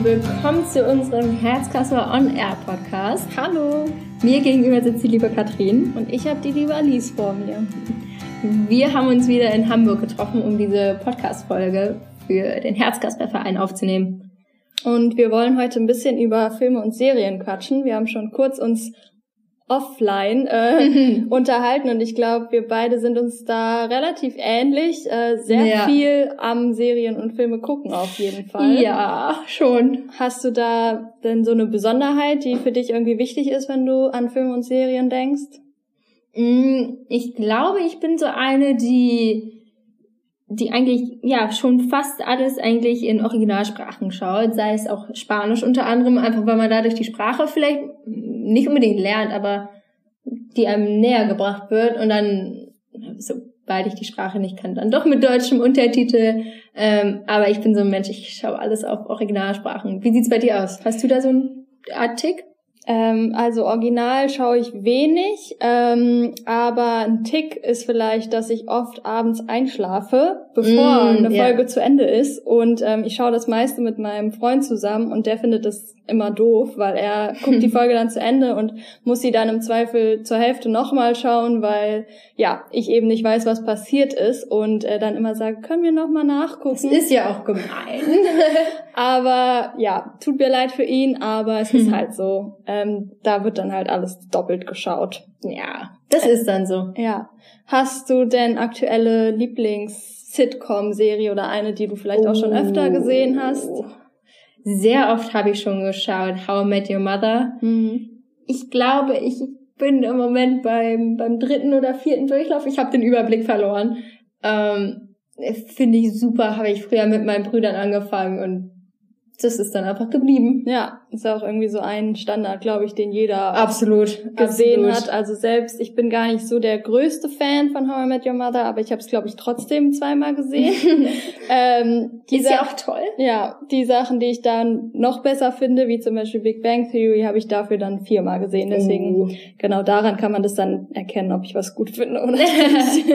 und willkommen zu unserem Herzkasper On Air Podcast. Hallo. Mir gegenüber sitzt die liebe Katrin. Und ich habe die liebe Alice vor mir. Wir haben uns wieder in Hamburg getroffen, um diese Podcast-Folge für den Herzkasper-Verein aufzunehmen. Und wir wollen heute ein bisschen über Filme und Serien quatschen. Wir haben schon kurz uns offline äh, unterhalten und ich glaube, wir beide sind uns da relativ ähnlich. Äh, sehr ja. viel am Serien und Filme gucken auf jeden Fall. Ja, schon. Hast du da denn so eine Besonderheit, die für dich irgendwie wichtig ist, wenn du an Filme und Serien denkst? Mm, ich glaube, ich bin so eine, die die eigentlich ja schon fast alles eigentlich in Originalsprachen schaut, sei es auch Spanisch unter anderem, einfach weil man dadurch die Sprache vielleicht nicht unbedingt lernt, aber die einem näher gebracht wird und dann, sobald ich die Sprache nicht kann, dann doch mit deutschem Untertitel. Ähm, aber ich bin so ein Mensch, ich schaue alles auf Originalsprachen. Wie sieht's bei dir aus? Hast du da so einen Art Tick? Ähm, also original schaue ich wenig, ähm, aber ein Tick ist vielleicht, dass ich oft abends einschlafe, bevor mm, eine Folge yeah. zu Ende ist. Und ähm, ich schaue das meiste mit meinem Freund zusammen und der findet das immer doof, weil er guckt die Folge dann zu Ende und muss sie dann im Zweifel zur Hälfte nochmal schauen, weil ja, ich eben nicht weiß, was passiert ist und äh, dann immer sagt, können wir nochmal nachgucken. Das ist ja auch gemein. aber ja, tut mir leid für ihn, aber es ist halt so. Ähm, da wird dann halt alles doppelt geschaut. Ja, das äh, ist dann so. Ja. Hast du denn aktuelle Lieblings-Sitcom-Serie oder eine, die du vielleicht auch schon öfter oh. gesehen hast? Sehr oft habe ich schon geschaut, How I Met Your Mother. Mhm. Ich glaube, ich bin im Moment beim, beim dritten oder vierten Durchlauf. Ich habe den Überblick verloren. Ähm, Finde ich super, habe ich früher mit meinen Brüdern angefangen und das ist dann einfach geblieben. Ja, ist auch irgendwie so ein Standard, glaube ich, den jeder absolut gesehen absolut. hat. Also selbst, ich bin gar nicht so der größte Fan von How I Met Your Mother, aber ich habe es, glaube ich, trotzdem zweimal gesehen. ähm, die ist ja auch toll. Ja, die Sachen, die ich dann noch besser finde, wie zum Beispiel Big Bang Theory, habe ich dafür dann viermal gesehen. Deswegen, uh. genau daran kann man das dann erkennen, ob ich was gut finde oder nicht.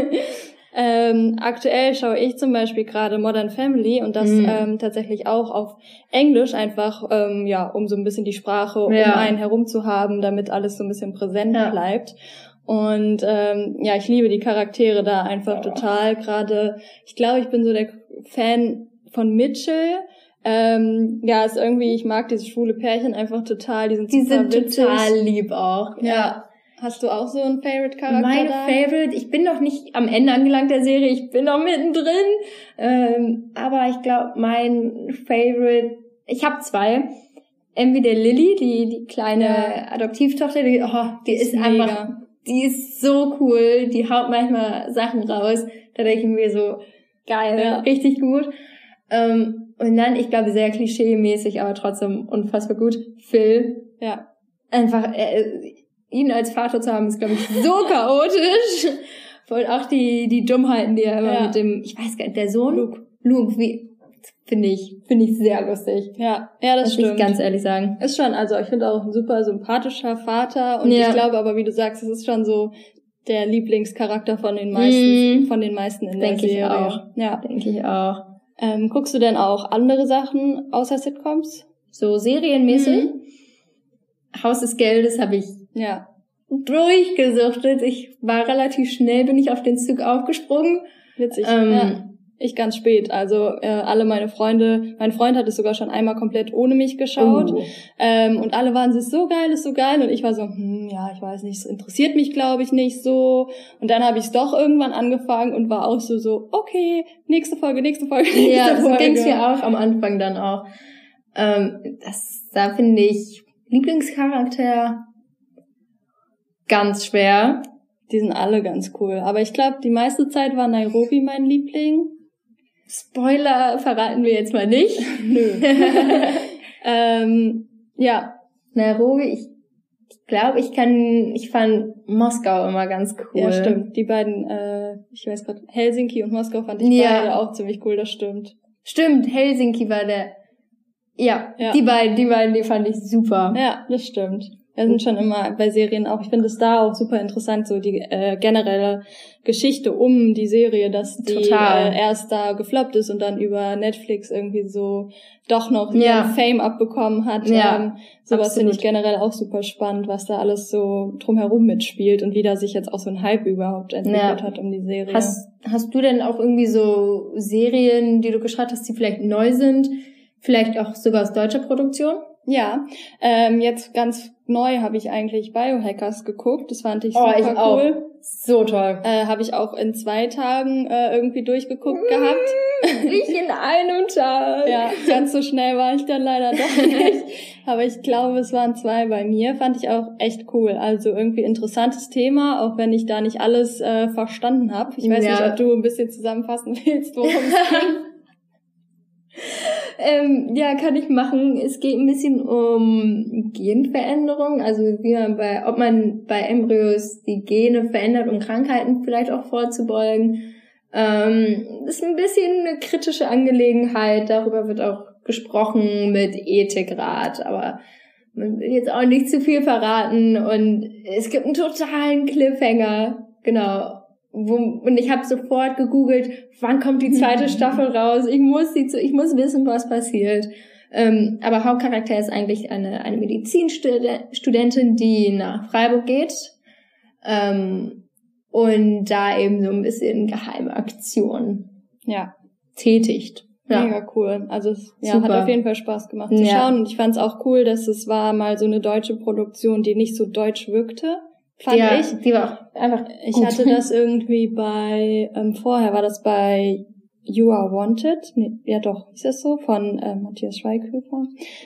Ähm, aktuell schaue ich zum Beispiel gerade Modern Family und das mhm. ähm, tatsächlich auch auf Englisch einfach, ähm, ja, um so ein bisschen die Sprache ja. um einen herum zu haben, damit alles so ein bisschen präsent ja. bleibt. Und ähm, ja, ich liebe die Charaktere da einfach ja. total. Gerade, ich glaube, ich bin so der Fan von Mitchell. Ähm, ja, ist irgendwie, ich mag diese schwule Pärchen einfach total. Die sind, die sind total lieb auch. Ja. Hast du auch so einen Favorite-Charakter? Mein da? Favorite, ich bin noch nicht am Ende angelangt der Serie, ich bin noch mittendrin. Ähm, aber ich glaube, mein Favorite, ich habe zwei. Entweder Lilly, die, die kleine ja. Adoptivtochter, die, oh, die ist, ist einfach, die ist so cool, die haut manchmal Sachen raus. Da denke ich mir so, geil, ja. richtig gut. Ähm, und dann, ich glaube, sehr klischee-mäßig, aber trotzdem unfassbar gut. Phil. Ja. Einfach, äh, ihn als Vater zu haben, ist, glaube ich, so chaotisch. Und auch die, die Dummheiten, die er immer ja. mit dem, ich weiß gar nicht, der Sohn? Luke. Luke, wie, finde ich, finde ich sehr lustig. Ja, ja, das Muss stimmt. ich ganz ehrlich sagen. Ist schon, also ich finde auch ein super sympathischer Vater und ja. ich glaube aber, wie du sagst, es ist schon so der Lieblingscharakter von den meisten, mm. von den meisten in Denk der Serie. Denke ich auch. Ja, denke ich auch. Ähm, guckst du denn auch andere Sachen außer Sitcoms? So serienmäßig? Mhm. Haus des Geldes habe ich ja. durchgesuchtet. Ich war relativ schnell, bin ich auf den Zug aufgesprungen. Witzig. Ähm, ja. Ich ganz spät. Also äh, alle meine Freunde, mein Freund hat es sogar schon einmal komplett ohne mich geschaut. Oh. Ähm, und alle waren, es ist so geil, ist so geil. Und ich war so, hm, ja, ich weiß nicht, es interessiert mich, glaube ich, nicht so. Und dann habe ich es doch irgendwann angefangen und war auch so, so, okay, nächste Folge, nächste Folge, nächste ja, Folge. Ja, so ging's mir auch am Anfang dann auch. Ähm, das, da finde ich Lieblingscharakter ganz schwer. Die sind alle ganz cool. Aber ich glaube, die meiste Zeit war Nairobi mein Liebling. Spoiler verraten wir jetzt mal nicht. Nö. ähm, ja. Nairobi, ich glaube, ich kann, ich fand Moskau immer ganz cool. Ja, stimmt. Die beiden, äh, ich weiß gerade, Helsinki und Moskau fand ich ja. beide auch ziemlich cool, das stimmt. Stimmt, Helsinki war der, ja, ja, die beiden, die beiden, die fand ich super. Ja, das stimmt. Wir sind schon immer bei Serien auch, ich finde es da auch super interessant, so die äh, generelle Geschichte um die Serie, dass die äh, erst da gefloppt ist und dann über Netflix irgendwie so doch noch ja. Fame abbekommen hat. Ja, ähm, sowas finde ich generell auch super spannend, was da alles so drumherum mitspielt und wie da sich jetzt auch so ein Hype überhaupt entwickelt ja. hat um die Serie. Hast, hast du denn auch irgendwie so Serien, die du geschaut hast, die vielleicht neu sind? Vielleicht auch sogar aus deutscher Produktion? Ja, ähm, jetzt ganz neu habe ich eigentlich Biohackers geguckt. Das fand ich oh, super ich cool. Auch. So toll. Äh, habe ich auch in zwei Tagen äh, irgendwie durchgeguckt mmh, gehabt. Ich in einem Tag. ja, ganz so schnell war ich dann leider doch nicht. Aber ich glaube, es waren zwei bei mir. Fand ich auch echt cool. Also irgendwie interessantes Thema, auch wenn ich da nicht alles äh, verstanden habe. Ich weiß ja. nicht, ob du ein bisschen zusammenfassen willst, worum es ging. Ähm, ja, kann ich machen. Es geht ein bisschen um Genveränderung, also wie man bei, ob man bei Embryos die Gene verändert, um Krankheiten vielleicht auch vorzubeugen. Ähm, ist ein bisschen eine kritische Angelegenheit. Darüber wird auch gesprochen mit Ethikrat, aber man will jetzt auch nicht zu viel verraten und es gibt einen totalen Cliffhanger. Genau wo, und ich habe sofort gegoogelt, wann kommt die zweite Staffel raus? Ich muss die, ich muss wissen, was passiert. Ähm, aber Hauptcharakter ist eigentlich eine, eine Medizinstudentin, die nach Freiburg geht ähm, und da eben so ein bisschen geheime Aktionen ja. tätigt. Ja. Mega cool. Also es ja, hat auf jeden Fall Spaß gemacht zu ja. schauen. Und ich fand es auch cool, dass es war mal so eine deutsche Produktion, die nicht so deutsch wirkte. Fand ja, ich. Die war auch einfach. Ich gut. hatte das irgendwie bei, ähm, vorher war das bei You Are Wanted, nee, ja doch, ist das so, von äh, Matthias Schweighöfer.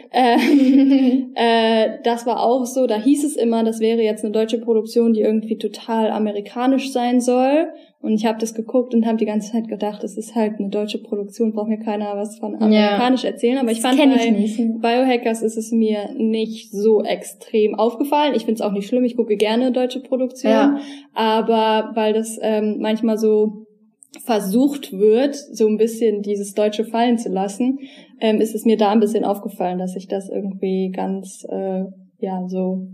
Äh, äh, das war auch so, da hieß es immer, das wäre jetzt eine deutsche Produktion, die irgendwie total amerikanisch sein soll. Und ich habe das geguckt und habe die ganze Zeit gedacht, das ist halt eine deutsche Produktion, braucht mir keiner was von amerikanisch ja. erzählen. Aber ich fand bei ich Biohackers ist es mir nicht so extrem aufgefallen. Ich finde es auch nicht schlimm, ich gucke gerne deutsche Produktionen. Ja. Aber weil das ähm, manchmal so versucht wird, so ein bisschen dieses Deutsche fallen zu lassen, ähm, ist es mir da ein bisschen aufgefallen, dass ich das irgendwie ganz, äh, ja, so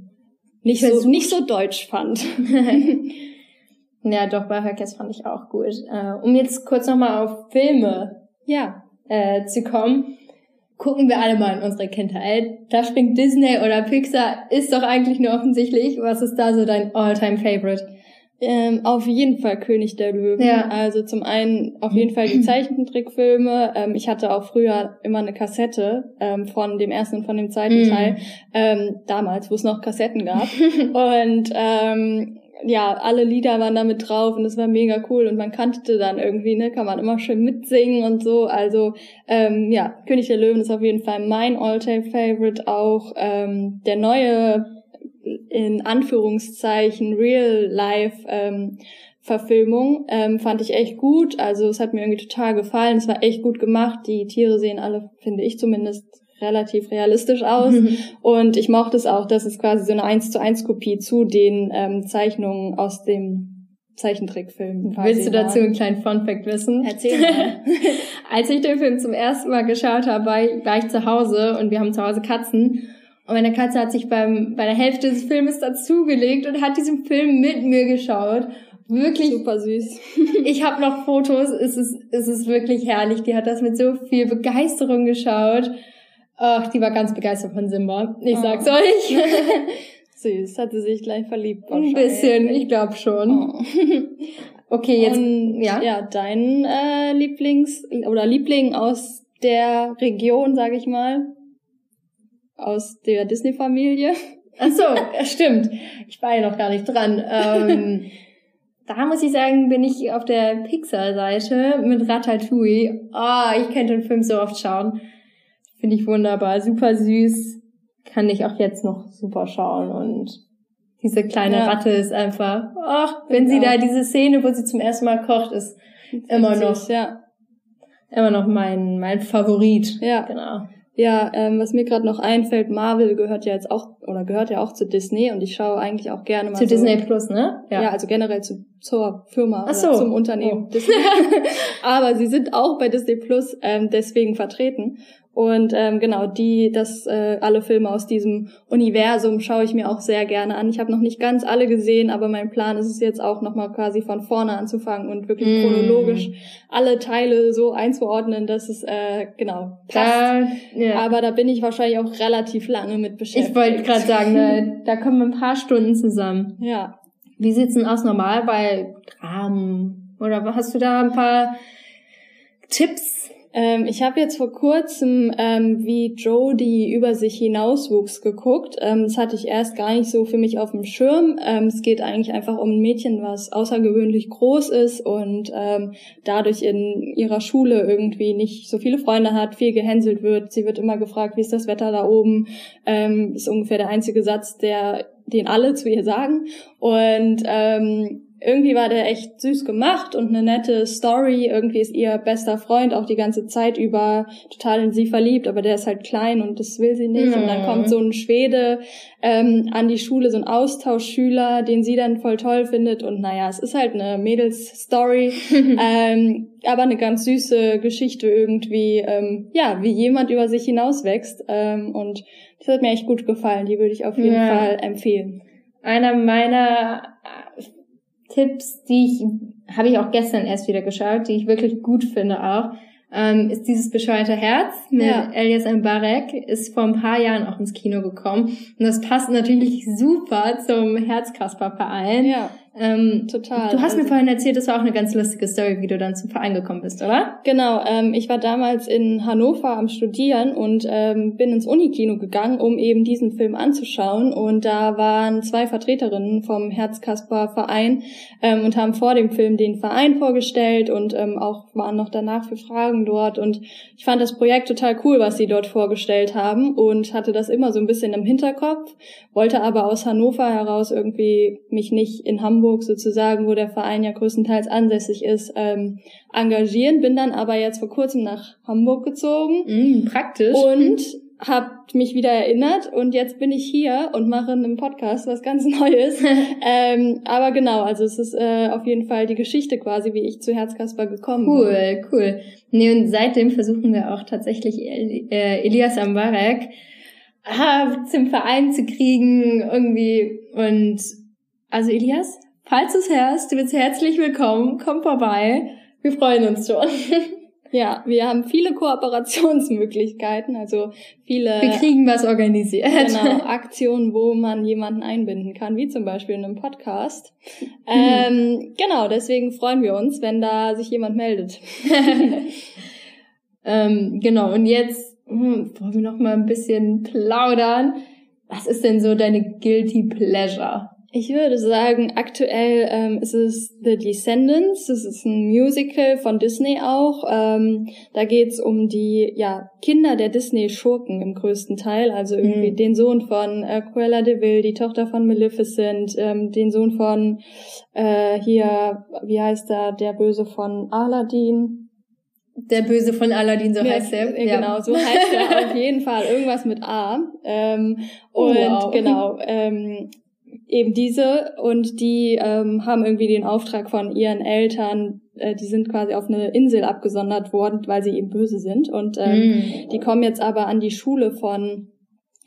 nicht so, nicht so deutsch fand. ja, doch, bei Hurkes fand ich auch gut. Äh, um jetzt kurz nochmal auf Filme ja. äh, zu kommen, gucken wir alle mal in unsere Kindheit. Da springt Disney oder Pixar, ist doch eigentlich nur offensichtlich. Was ist da so dein All-Time Favorite? Ähm, auf jeden Fall König der Löwen. Ja. Also zum einen auf jeden Fall die Zeichentrickfilme. Ähm, ich hatte auch früher immer eine Kassette ähm, von dem ersten und von dem zweiten mm. Teil. Ähm, damals, wo es noch Kassetten gab. und ähm, ja, alle Lieder waren damit drauf und es war mega cool und man kannte dann irgendwie, ne, kann man immer schön mitsingen und so. Also ähm, ja, König der Löwen ist auf jeden Fall mein All-Time-Favorite auch. Ähm, der neue in Anführungszeichen Real-Life ähm, Verfilmung ähm, fand ich echt gut. Also es hat mir irgendwie total gefallen. Es war echt gut gemacht. Die Tiere sehen alle, finde ich zumindest, relativ realistisch aus. Und ich mochte es auch, dass es quasi so eine 1 zu 1 Kopie zu den ähm, Zeichnungen aus dem Zeichentrickfilm. Willst du dazu einen kleinen Funfact wissen? Erzähl mal. Als ich den Film zum ersten Mal geschaut habe, war ich, war ich zu Hause und wir haben zu Hause Katzen. Und meine Katze hat sich beim, bei der Hälfte des Filmes dazugelegt und hat diesen Film mit mir geschaut. Wirklich. Super süß. ich habe noch Fotos. Es ist, es ist wirklich herrlich. Die hat das mit so viel Begeisterung geschaut. Ach, die war ganz begeistert von Simba. Ich oh. sag's euch. süß. Hat sie sich gleich verliebt. Ein bisschen. Ich glaube schon. Oh. Okay, jetzt, und, ja. Ja, dein äh, Lieblings- oder Liebling aus der Region, sag ich mal aus der Disney-Familie. Ach so, stimmt. Ich war ja noch gar nicht dran. Ähm, da muss ich sagen, bin ich auf der Pixar-Seite mit Ratatouille. Ah, oh, ich könnte den Film so oft schauen. Finde ich wunderbar, super süß. Kann ich auch jetzt noch super schauen und diese kleine ja. Ratte ist einfach, ach, wenn genau. sie da diese Szene, wo sie zum ersten Mal kocht, ist immer noch, ja. immer noch mein, mein Favorit. Ja. Genau. Ja, ähm, was mir gerade noch einfällt, Marvel gehört ja jetzt auch oder gehört ja auch zu Disney und ich schaue eigentlich auch gerne mal zu so, Disney Plus, ne? Ja, ja also generell zu, zur Firma Ach so. zum Unternehmen oh. Disney. Aber sie sind auch bei Disney Plus ähm, deswegen vertreten Und ähm, genau, die, das, äh, alle Filme aus diesem Universum schaue ich mir auch sehr gerne an. Ich habe noch nicht ganz alle gesehen, aber mein Plan ist es jetzt auch nochmal quasi von vorne anzufangen und wirklich mm. chronologisch alle Teile so einzuordnen, dass es äh, genau passt. Da, ja. Aber da bin ich wahrscheinlich auch relativ lange mit beschäftigt. Ich wollte gerade sagen, da, da kommen ein paar Stunden zusammen. Ja. Wie sieht's denn aus normal bei Dramen? Oder hast du da ein paar Tipps ähm, ich habe jetzt vor kurzem ähm, wie Joe die über sich hinauswuchs geguckt. Ähm, das hatte ich erst gar nicht so für mich auf dem Schirm. Ähm, es geht eigentlich einfach um ein Mädchen, was außergewöhnlich groß ist und ähm, dadurch in ihrer Schule irgendwie nicht so viele Freunde hat, viel gehänselt wird. Sie wird immer gefragt, wie ist das Wetter da oben? Ähm, ist ungefähr der einzige Satz, der den alle zu ihr sagen. Und ähm, irgendwie war der echt süß gemacht und eine nette Story. Irgendwie ist ihr bester Freund auch die ganze Zeit über total in sie verliebt, aber der ist halt klein und das will sie nicht. Mhm. Und dann mhm. kommt so ein Schwede ähm, an die Schule, so ein Austauschschüler, den sie dann voll toll findet. Und naja, es ist halt eine Mädels-Story, ähm, aber eine ganz süße Geschichte irgendwie, ähm, ja, wie jemand über sich hinauswächst. Ähm, und das hat mir echt gut gefallen. Die würde ich auf jeden ja. Fall empfehlen. Einer meiner Tipps, die ich, habe ich auch gestern erst wieder geschaut, die ich wirklich gut finde auch, ähm, ist dieses bescheuerte Herz mit ja. Elias Mbarek, ist vor ein paar Jahren auch ins Kino gekommen. Und das passt natürlich super zum Herzkasper-Verein. Ja. Ähm, Total. Du hast also, mir vorhin erzählt, das war auch eine ganz lustige Story, wie du dann zum Verein gekommen bist, oder? Genau, ähm, ich war damals in Hannover am Studieren und ähm, bin ins Unikino gegangen, um eben diesen Film anzuschauen. Und da waren zwei Vertreterinnen vom Herzkasper-Verein ähm, und haben vor dem Film den Verein vorgestellt und ähm, auch waren noch danach für Fragen dort. Und ich fand das Projekt total cool, was sie dort vorgestellt haben und hatte das immer so ein bisschen im Hinterkopf, wollte aber aus Hannover heraus irgendwie mich nicht in Hamburg Hamburg sozusagen, wo der Verein ja größtenteils ansässig ist, ähm, engagieren. Bin dann aber jetzt vor kurzem nach Hamburg gezogen. Mm, praktisch. Und habt mich wieder erinnert und jetzt bin ich hier und mache einen Podcast was ganz Neues. ähm, aber genau, also es ist äh, auf jeden Fall die Geschichte quasi, wie ich zu Herzkasper gekommen cool, bin. Cool, cool. Nee, und seitdem versuchen wir auch tatsächlich äh, Elias Ambarek äh, zum Verein zu kriegen irgendwie und also Elias, Falls du es hörst, du bist herzlich willkommen, komm vorbei. Wir freuen uns schon. Ja, wir haben viele Kooperationsmöglichkeiten, also viele. Wir kriegen was organisiert. Genau, Aktionen, wo man jemanden einbinden kann, wie zum Beispiel in einem Podcast. Ähm, genau, deswegen freuen wir uns, wenn da sich jemand meldet. ähm, genau, und jetzt hm, wollen wir noch mal ein bisschen plaudern. Was ist denn so deine Guilty Pleasure? Ich würde sagen, aktuell ähm, ist es The Descendants. Das ist ein Musical von Disney auch. Ähm, da geht's um die ja, Kinder der Disney-Schurken im größten Teil. Also irgendwie mhm. den Sohn von äh, Cruella de Vil, die Tochter von Maleficent, ähm, den Sohn von äh, hier, wie heißt er, der Böse von Aladdin. Der Böse von Aladdin, so ja, heißt er. Ja. Genau, so heißt er auf jeden Fall. Irgendwas mit A. Ähm, oh, und wow. genau, ähm, eben diese und die ähm, haben irgendwie den Auftrag von ihren Eltern, äh, die sind quasi auf eine Insel abgesondert worden, weil sie eben böse sind und ähm, mm. die kommen jetzt aber an die Schule von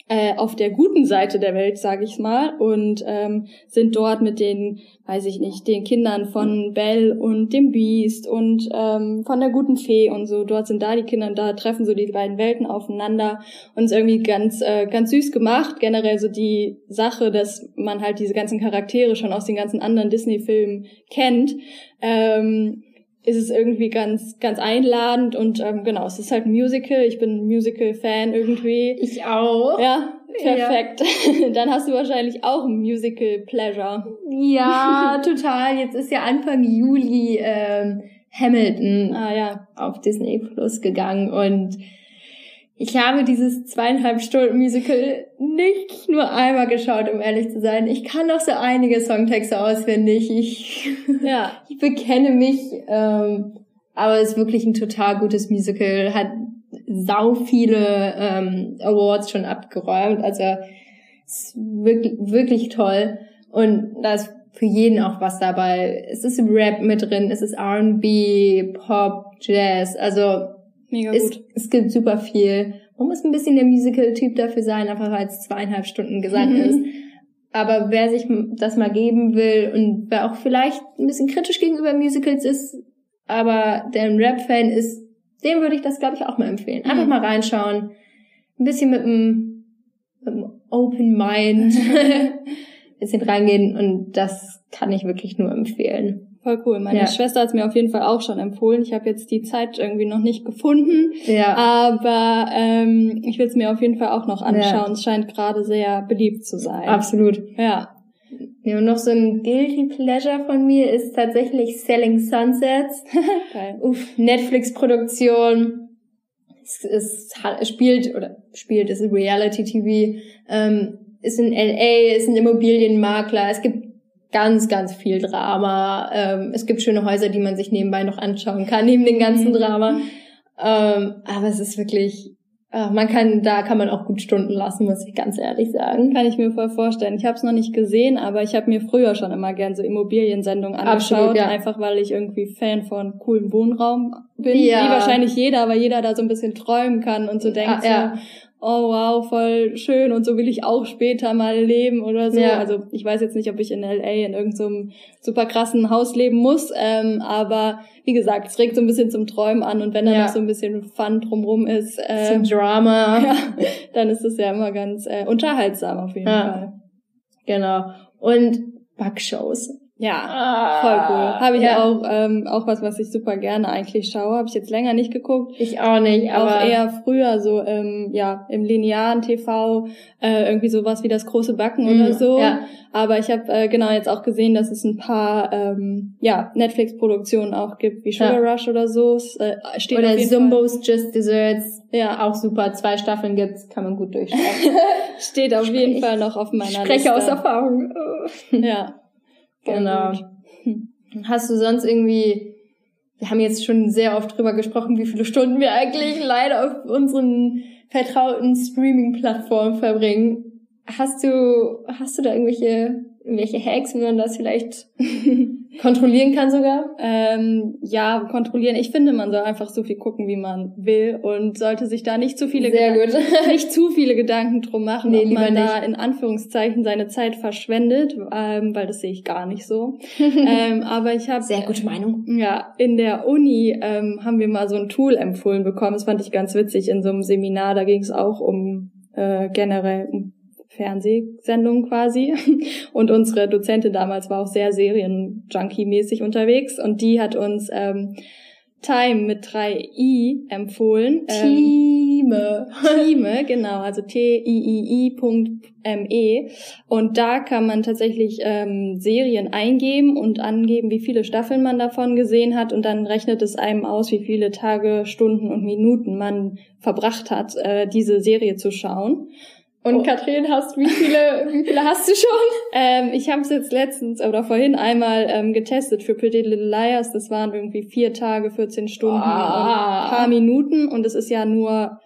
äh, auf der guten Seite der Welt, sage ich mal, und ähm, sind dort mit den, weiß ich nicht, den Kindern von Belle und dem Beast und ähm, von der guten Fee und so. Dort sind da die Kinder und da treffen so die beiden Welten aufeinander und ist irgendwie ganz äh, ganz süß gemacht. Generell so die Sache, dass man halt diese ganzen Charaktere schon aus den ganzen anderen Disney-Filmen kennt. Ähm, ist es irgendwie ganz, ganz einladend und ähm, genau, es ist halt ein Musical. Ich bin Musical-Fan irgendwie. Ich auch. Ja, perfekt. Ja. Dann hast du wahrscheinlich auch ein Musical-Pleasure. Ja, total. Jetzt ist ja Anfang Juli ähm, Hamilton ah, ja. auf Disney Plus gegangen und ich habe dieses zweieinhalb Stunden Musical nicht nur einmal geschaut, um ehrlich zu sein. Ich kann noch so einige Songtexte auswendig. Ich, ja. ich bekenne mich. Ähm, aber es ist wirklich ein total gutes Musical. Hat sau viele ähm, Awards schon abgeräumt. Also ist wirklich, wirklich toll. Und da ist für jeden auch was dabei. Es ist Rap mit drin, es ist R&B, Pop, Jazz. Also Mega es, gut. es gibt super viel. Man muss ein bisschen der Musical-Typ dafür sein, einfach weil es zweieinhalb Stunden Gesang Mhm. ist. Aber wer sich das mal geben will und wer auch vielleicht ein bisschen kritisch gegenüber Musicals ist, aber der ein Rap-Fan ist, dem würde ich das, glaube ich, auch mal empfehlen. Einfach Mhm. mal reinschauen. Ein bisschen mit einem, mit einem Open Mind bisschen reingehen und das kann ich wirklich nur empfehlen. Voll cool. Meine Ja. Schwester hat es mir auf jeden Fall auch schon empfohlen. Ich habe jetzt die Zeit irgendwie noch nicht gefunden. Ja. Aber ähm, ich will es mir auf jeden Fall auch noch anschauen. Ja. Es scheint gerade sehr beliebt zu sein. Absolut. Ja. Ja, und noch so ein Guilty Pleasure von mir ist tatsächlich Selling Sunsets. Uff, Netflix-Produktion. Es, es, es spielt, oder spielt, es ist Reality TV, ähm, ist in LA, ist ein Immobilienmakler. Es gibt ganz, ganz viel Drama. Ähm, es gibt schöne Häuser, die man sich nebenbei noch anschauen kann, neben dem ganzen Mhm. Drama. Ähm, aber es ist wirklich, ach, man kann, da kann man auch gut Stunden lassen, muss ich ganz ehrlich sagen. Kann ich mir voll vorstellen. Ich habe es noch nicht gesehen, aber ich habe mir früher schon immer gern so Immobiliensendungen angeschaut, Absolut, ja. einfach weil ich irgendwie Fan von coolem Wohnraum bin. Ja. Wie wahrscheinlich jeder, weil jeder da so ein bisschen träumen kann und so denkt, Ah, ja. so, oh wow, voll schön und so will ich auch später mal leben oder so. Ja. Also ich weiß jetzt nicht, ob ich in LA in irgendeinem super krassen Haus leben muss, ähm, aber wie gesagt, es regt so ein bisschen zum Träumen an und wenn da Ja. noch so ein bisschen Fun drumrum ist, äh, Zum Drama. ja, dann ist das ja immer ganz äh, unterhaltsam auf jeden Ja. Fall. Genau. Und Backshows. Ja, voll cool. Habe ich ja. auch ähm, auch was, was ich super gerne eigentlich schaue. Habe ich jetzt länger nicht geguckt. Ich auch nicht, aber auch eher früher so ähm, ja im linearen TV äh, irgendwie sowas wie das große Backen Mhm, oder so. ja. Aber ich habe äh, genau jetzt auch gesehen, dass es ein paar ähm, ja Netflix-Produktionen auch gibt, wie Sugar Rush oder so. Es, äh, steht oder auf jeden Zumbos Just Desserts. Ja Auch super. Zwei Staffeln gibt's, kann man gut durchschauen. steht auf jeden Sprech- Fall noch auf meiner ich spreche Liste. aus Erfahrung. Ja. Genau. gut. Hast du sonst irgendwie, wir haben jetzt schon sehr oft drüber gesprochen, wie viele Stunden wir eigentlich leider auf unseren vertrauten Streaming-Plattformen verbringen. Hast du, hast du da irgendwelche, irgendwelche Hacks, wie man das vielleicht kontrollieren kann sogar? Ähm, ja, kontrollieren. Ich finde, man soll einfach so viel gucken, wie man will und sollte sich da nicht zu viele Sehr Gedanken, gut. nicht zu viele Gedanken drum machen, Nee, ob man da nicht. in Anführungszeichen seine Zeit verschwendet, ähm, weil das sehe ich gar nicht so. ähm, aber ich habe Sehr gute Meinung. ja, in der Uni ähm, haben wir mal so ein Tool empfohlen bekommen. Das fand ich ganz witzig in so einem Seminar. Da ging es auch um äh, generell um Fernsehsendungen quasi. Und unsere Dozentin damals war auch sehr Serien-Junkie-mäßig unterwegs und die hat uns ähm, Time mit drei i empfohlen. Ähm, Teame. Time, genau, also T-I-I-I.me. Und da kann man tatsächlich ähm, Serien eingeben und angeben, wie viele Staffeln man davon gesehen hat. Und dann rechnet es einem aus, wie viele Tage, Stunden und Minuten man verbracht hat, äh, diese Serie zu schauen. Und Oh. Katrin, hast wie viele, wie viele hast du schon? Ähm, ich habe es jetzt letztens oder vorhin einmal ähm, getestet für Pretty Little Liars. Das waren irgendwie vier Tage, 14 Stunden und ein paar Minuten. Und es ist ja nur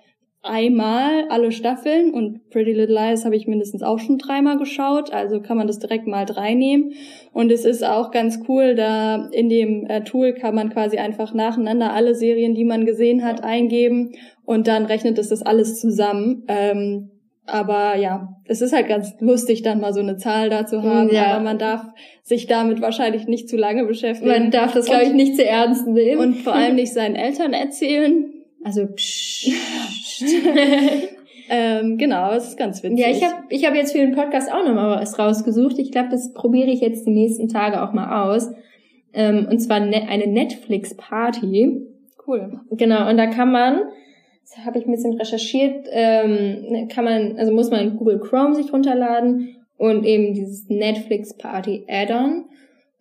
einmal alle Staffeln. Und Pretty Little Liars habe ich mindestens auch schon dreimal geschaut. Also kann man das direkt mal drei nehmen. Und es ist auch ganz cool, da in dem äh, Tool kann man quasi einfach nacheinander alle Serien, die man gesehen hat, eingeben. Und dann rechnet es das alles zusammen. Ähm, aber ja, es ist halt ganz lustig, dann mal so eine Zahl da zu haben. Ja. Aber man darf sich damit wahrscheinlich nicht zu lange beschäftigen. Man darf das, glaube ich, nicht zu ernst nehmen. Und vor allem nicht seinen Eltern erzählen. also, psch. Ähm, genau, es ist ganz witzig. Ja, ich habe ich hab jetzt für den Podcast auch nochmal was rausgesucht. Ich glaube, das probiere ich jetzt die nächsten Tage auch mal aus. Ähm, und zwar ne eine Netflix-Party. cool. Genau, und da kann man, habe ich ein bisschen recherchiert, ähm, kann man, also muss man Google Chrome sich runterladen und eben dieses Netflix Party Add-on.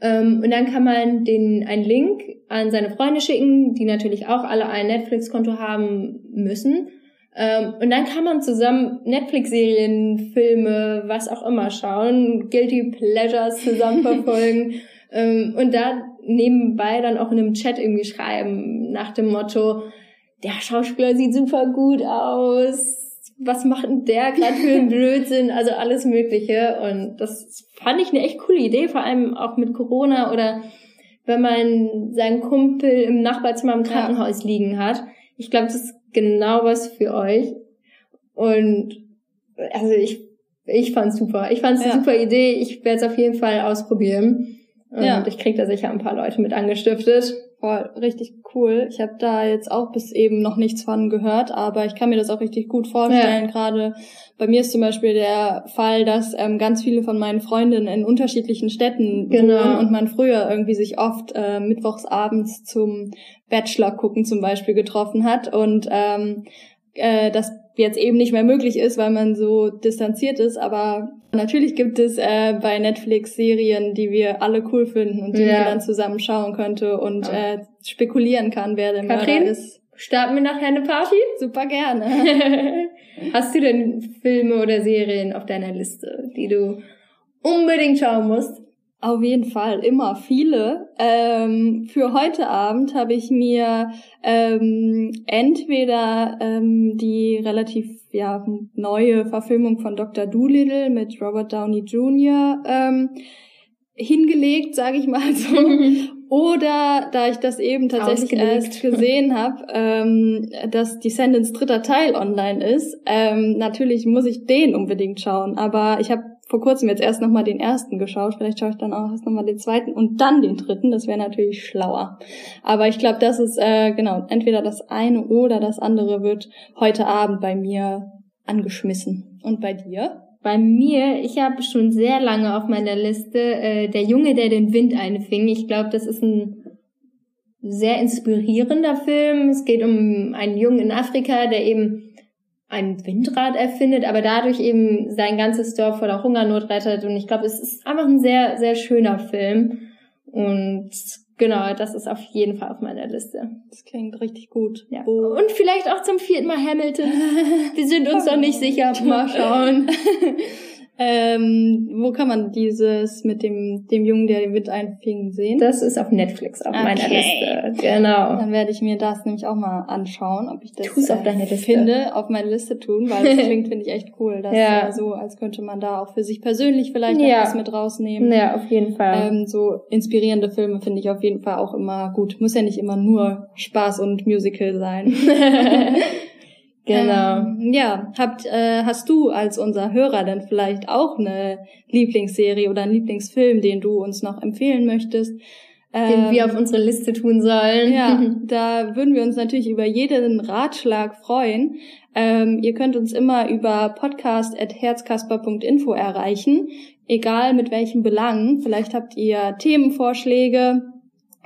Ähm, und dann kann man den einen Link an seine Freunde schicken, die natürlich auch alle ein Netflix-Konto haben müssen. Ähm, und dann kann man zusammen Netflix-Serien, Filme, was auch immer schauen, Guilty Pleasures zusammen verfolgen. ähm, und da nebenbei dann auch in einem Chat irgendwie schreiben nach dem Motto, der Schauspieler sieht super gut aus. Was macht denn der gerade für einen Blödsinn? Also alles Mögliche. Und das fand ich eine echt coole Idee, vor allem auch mit Corona oder wenn man seinen Kumpel im Nachbarzimmer im Ja. Krankenhaus liegen hat. ich glaube, das ist genau was für euch. Und also ich, ich fand's super. Ich fand's eine ja. super Idee. Ich werde es auf jeden Fall ausprobieren. Und ja. ich krieg da sicher ein paar Leute mit angestiftet. Voll, richtig cool. Ich habe da jetzt auch bis eben noch nichts von gehört, aber ich kann mir das auch richtig gut vorstellen. Ja. Gerade bei mir ist zum Beispiel der Fall, dass ähm, ganz viele von meinen Freundinnen in unterschiedlichen Städten genau. wohnen und man früher irgendwie sich oft äh, mittwochs abends zum Bachelor gucken zum Beispiel getroffen hat und ähm, äh, das jetzt eben nicht mehr möglich ist, weil man so distanziert ist. Aber natürlich gibt es äh, bei Netflix Serien, die wir alle cool finden und die ja. man dann zusammen schauen könnte und ja. äh, spekulieren kann, wer der Katrin, Mörder ist. Starten wir nachher eine Party? Super gerne. Hast du denn Filme oder Serien auf deiner Liste, die du unbedingt schauen musst? Auf jeden Fall, immer viele. Ähm, für heute Abend habe ich mir ähm, entweder ähm, die relativ ja, neue Verfilmung von Dr. Doolittle mit Robert Downey Jr. Ähm, hingelegt, sage ich mal so. Oder da ich das eben tatsächlich Ausgelegt. erst gesehen habe, ähm, dass Descendants dritter Teil online ist, ähm, natürlich muss ich den unbedingt schauen. Aber ich habe vor kurzem jetzt erst nochmal den ersten geschaut. Vielleicht schaue ich dann auch erst nochmal den zweiten und dann den dritten. Das wäre natürlich schlauer. Aber ich glaube, das ist, äh, genau, entweder das eine oder das andere wird heute Abend bei mir angeschmissen. Und bei dir? Bei mir, ich habe schon sehr lange auf meiner Liste äh, Der Junge, der den Wind einfing. Ich glaube, das ist ein sehr inspirierender Film. Es geht um einen Jungen in Afrika, der eben ein Windrad erfindet, aber dadurch eben sein ganzes Dorf vor der Hungernot rettet. Und ich glaube, es ist einfach ein sehr, sehr schöner Film. Und genau, das ist auf jeden Fall auf meiner Liste. Das klingt richtig gut. Ja. Und vielleicht auch zum vierten Mal Hamilton. Wir sind uns noch nicht sicher. Mal schauen. Ähm, wo kann man dieses mit dem, dem Jungen, der den Wind einfing, sehen? Das ist auf Netflix auf okay. meiner Liste. Genau. Dann werde ich mir das nämlich auch mal anschauen, ob ich das Tu's auf äh, deine Liste. finde, auf meine Liste tun, weil das klingt, finde ich, echt cool. Das ja. Äh, so, als könnte man da auch für sich persönlich vielleicht ja. etwas mit rausnehmen. Ja, auf jeden Fall. Ähm, so inspirierende Filme finde ich auf jeden Fall auch immer gut. Muss ja nicht immer nur Spaß und Musical sein. Genau. Ähm, ja, habt, äh, hast du als unser Hörer denn vielleicht auch eine Lieblingsserie oder einen Lieblingsfilm, den du uns noch empfehlen möchtest? Den ähm, wir auf unsere Liste tun sollen. Ja, da würden wir uns natürlich über jeden Ratschlag freuen. Ähm, ihr könnt uns immer über podcast.herzkasper.info erreichen, egal mit welchen Belangen. Vielleicht habt ihr Themenvorschläge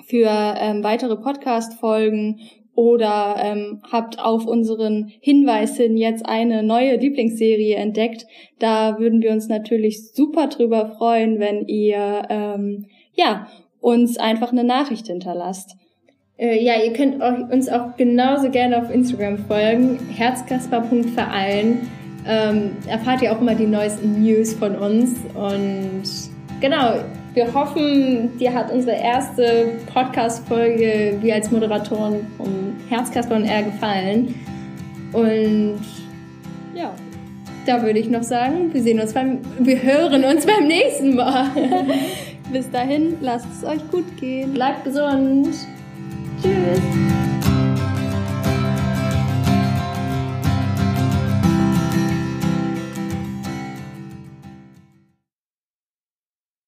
für ähm, weitere Podcast-Folgen oder ähm, habt auf unseren Hinweis hin jetzt eine neue Lieblingsserie entdeckt, da würden wir uns natürlich super drüber freuen, wenn ihr ähm, ja uns einfach eine Nachricht hinterlasst. Äh, ja, ihr könnt euch, uns auch genauso gerne auf Instagram folgen, herzkasper.verein. Ähm, erfahrt ihr auch immer die neuesten News von uns und genau, wir hoffen, dir hat unsere erste Podcast-Folge wie als Moderatorin vom Herzkasper und R gefallen. Und ja, da würde ich noch sagen, wir sehen uns beim, wir hören uns beim nächsten Mal. Bis dahin, lasst es euch gut gehen. Bleibt gesund. Tschüss.